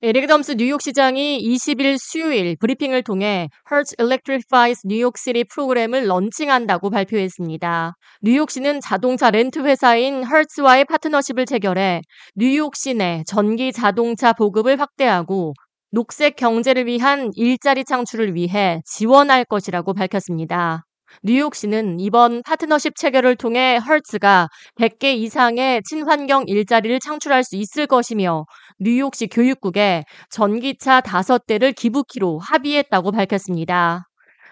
에릭 덤스 뉴욕시장이 20일 수요일 브리핑을 통해 Hertz Electrifies New York 프로그램을 런칭한다고 발표했습니다. 뉴욕시는 자동차 렌트 회사인 Hertz와의 파트너십을 체결해 뉴욕시 내 전기 자동차 보급을 확대하고 녹색 경제를 위한 일자리 창출을 위해 지원할 것이라고 밝혔습니다. 뉴욕시는 이번 파트너십 체결을 통해 헐츠가 100개 이상의 친환경 일자리를 창출할 수 있을 것이며 뉴욕시 교육국에 전기차 5대를 기부키로 합의했다고 밝혔습니다.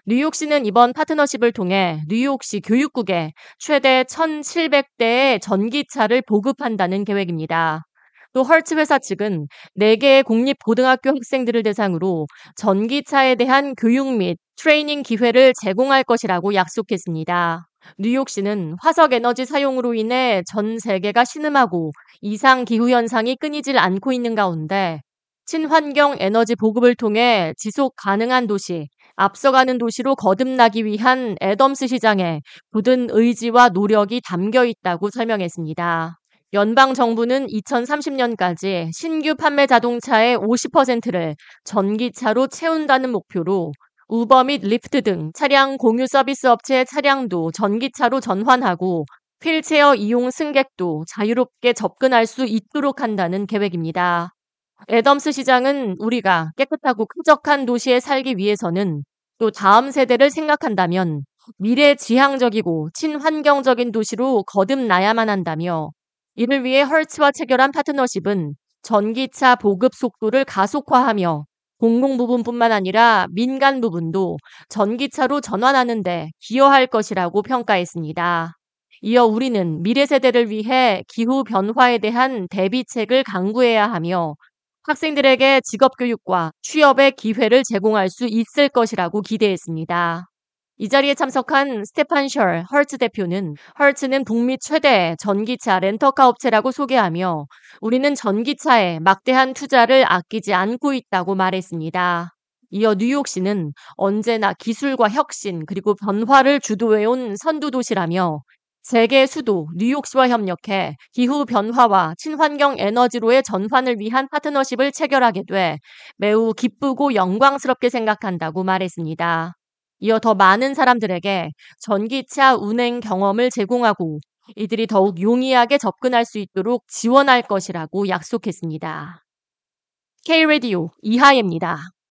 뉴욕시는 이번 파트너십을 통해 뉴욕시 교육국에 최대 1,700대의 전기차를 보급한다는 계획입니다. 또 헐츠 회사 측은 4개의 공립 고등학교 학생들을 대상으로 전기차에 대한 교육 및 트레이닝 기회를 제공할 것이라고 약속했습니다. 뉴욕시는 화석 에너지 사용으로 인해 전 세계가 신음하고 이상 기후 현상이 끊이질 않고 있는 가운데 친환경 에너지 보급을 통해 지속 가능한 도시, 앞서가는 도시로 거듭나기 위한 애덤스 시장의 굳은 의지와 노력이 담겨 있다고 설명했습니다. 연방 정부는 2030년까지 신규 판매 자동차의 50%를 전기차로 채운다는 목표로 우버 및 리프트 등 차량 공유 서비스 업체의 차량도 전기차로 전환하고 휠체어 이용 승객도 자유롭게 접근할 수 있도록 한다는 계획입니다. 애덤스 시장은 우리가 깨끗하고 쾌적한 도시에 살기 위해서는 또 다음 세대를 생각한다면 미래 지향적이고 친환경적인 도시로 거듭나야만 한다며 이를 위해 헐츠와 체결한 파트너십은 전기차 보급 속도를 가속화하며 공공 부분뿐만 아니라 민간 부분도 전기차로 전환하는데 기여할 것이라고 평가했습니다. 이어 우리는 미래 세대를 위해 기후 변화에 대한 대비책을 강구해야 하며 학생들에게 직업 교육과 취업의 기회를 제공할 수 있을 것이라고 기대했습니다. 이 자리에 참석한 스테판 셜 헐츠 대표는 헐츠는 북미 최대 전기차 렌터카 업체라고 소개하며 우리는 전기차에 막대한 투자를 아끼지 않고 있다고 말했습니다. 이어 뉴욕시는 언제나 기술과 혁신 그리고 변화를 주도해온 선두 도시라며 세계 수도 뉴욕시와 협력해 기후 변화와 친환경 에너지로의 전환을 위한 파트너십을 체결하게 돼 매우 기쁘고 영광스럽게 생각한다고 말했습니다. 이어 더 많은 사람들에게 전기차 운행 경험을 제공하고 이들이 더욱 용이하게 접근할 수 있도록 지원할 것이라고 약속했습니다. K-Radio 이하예입니다.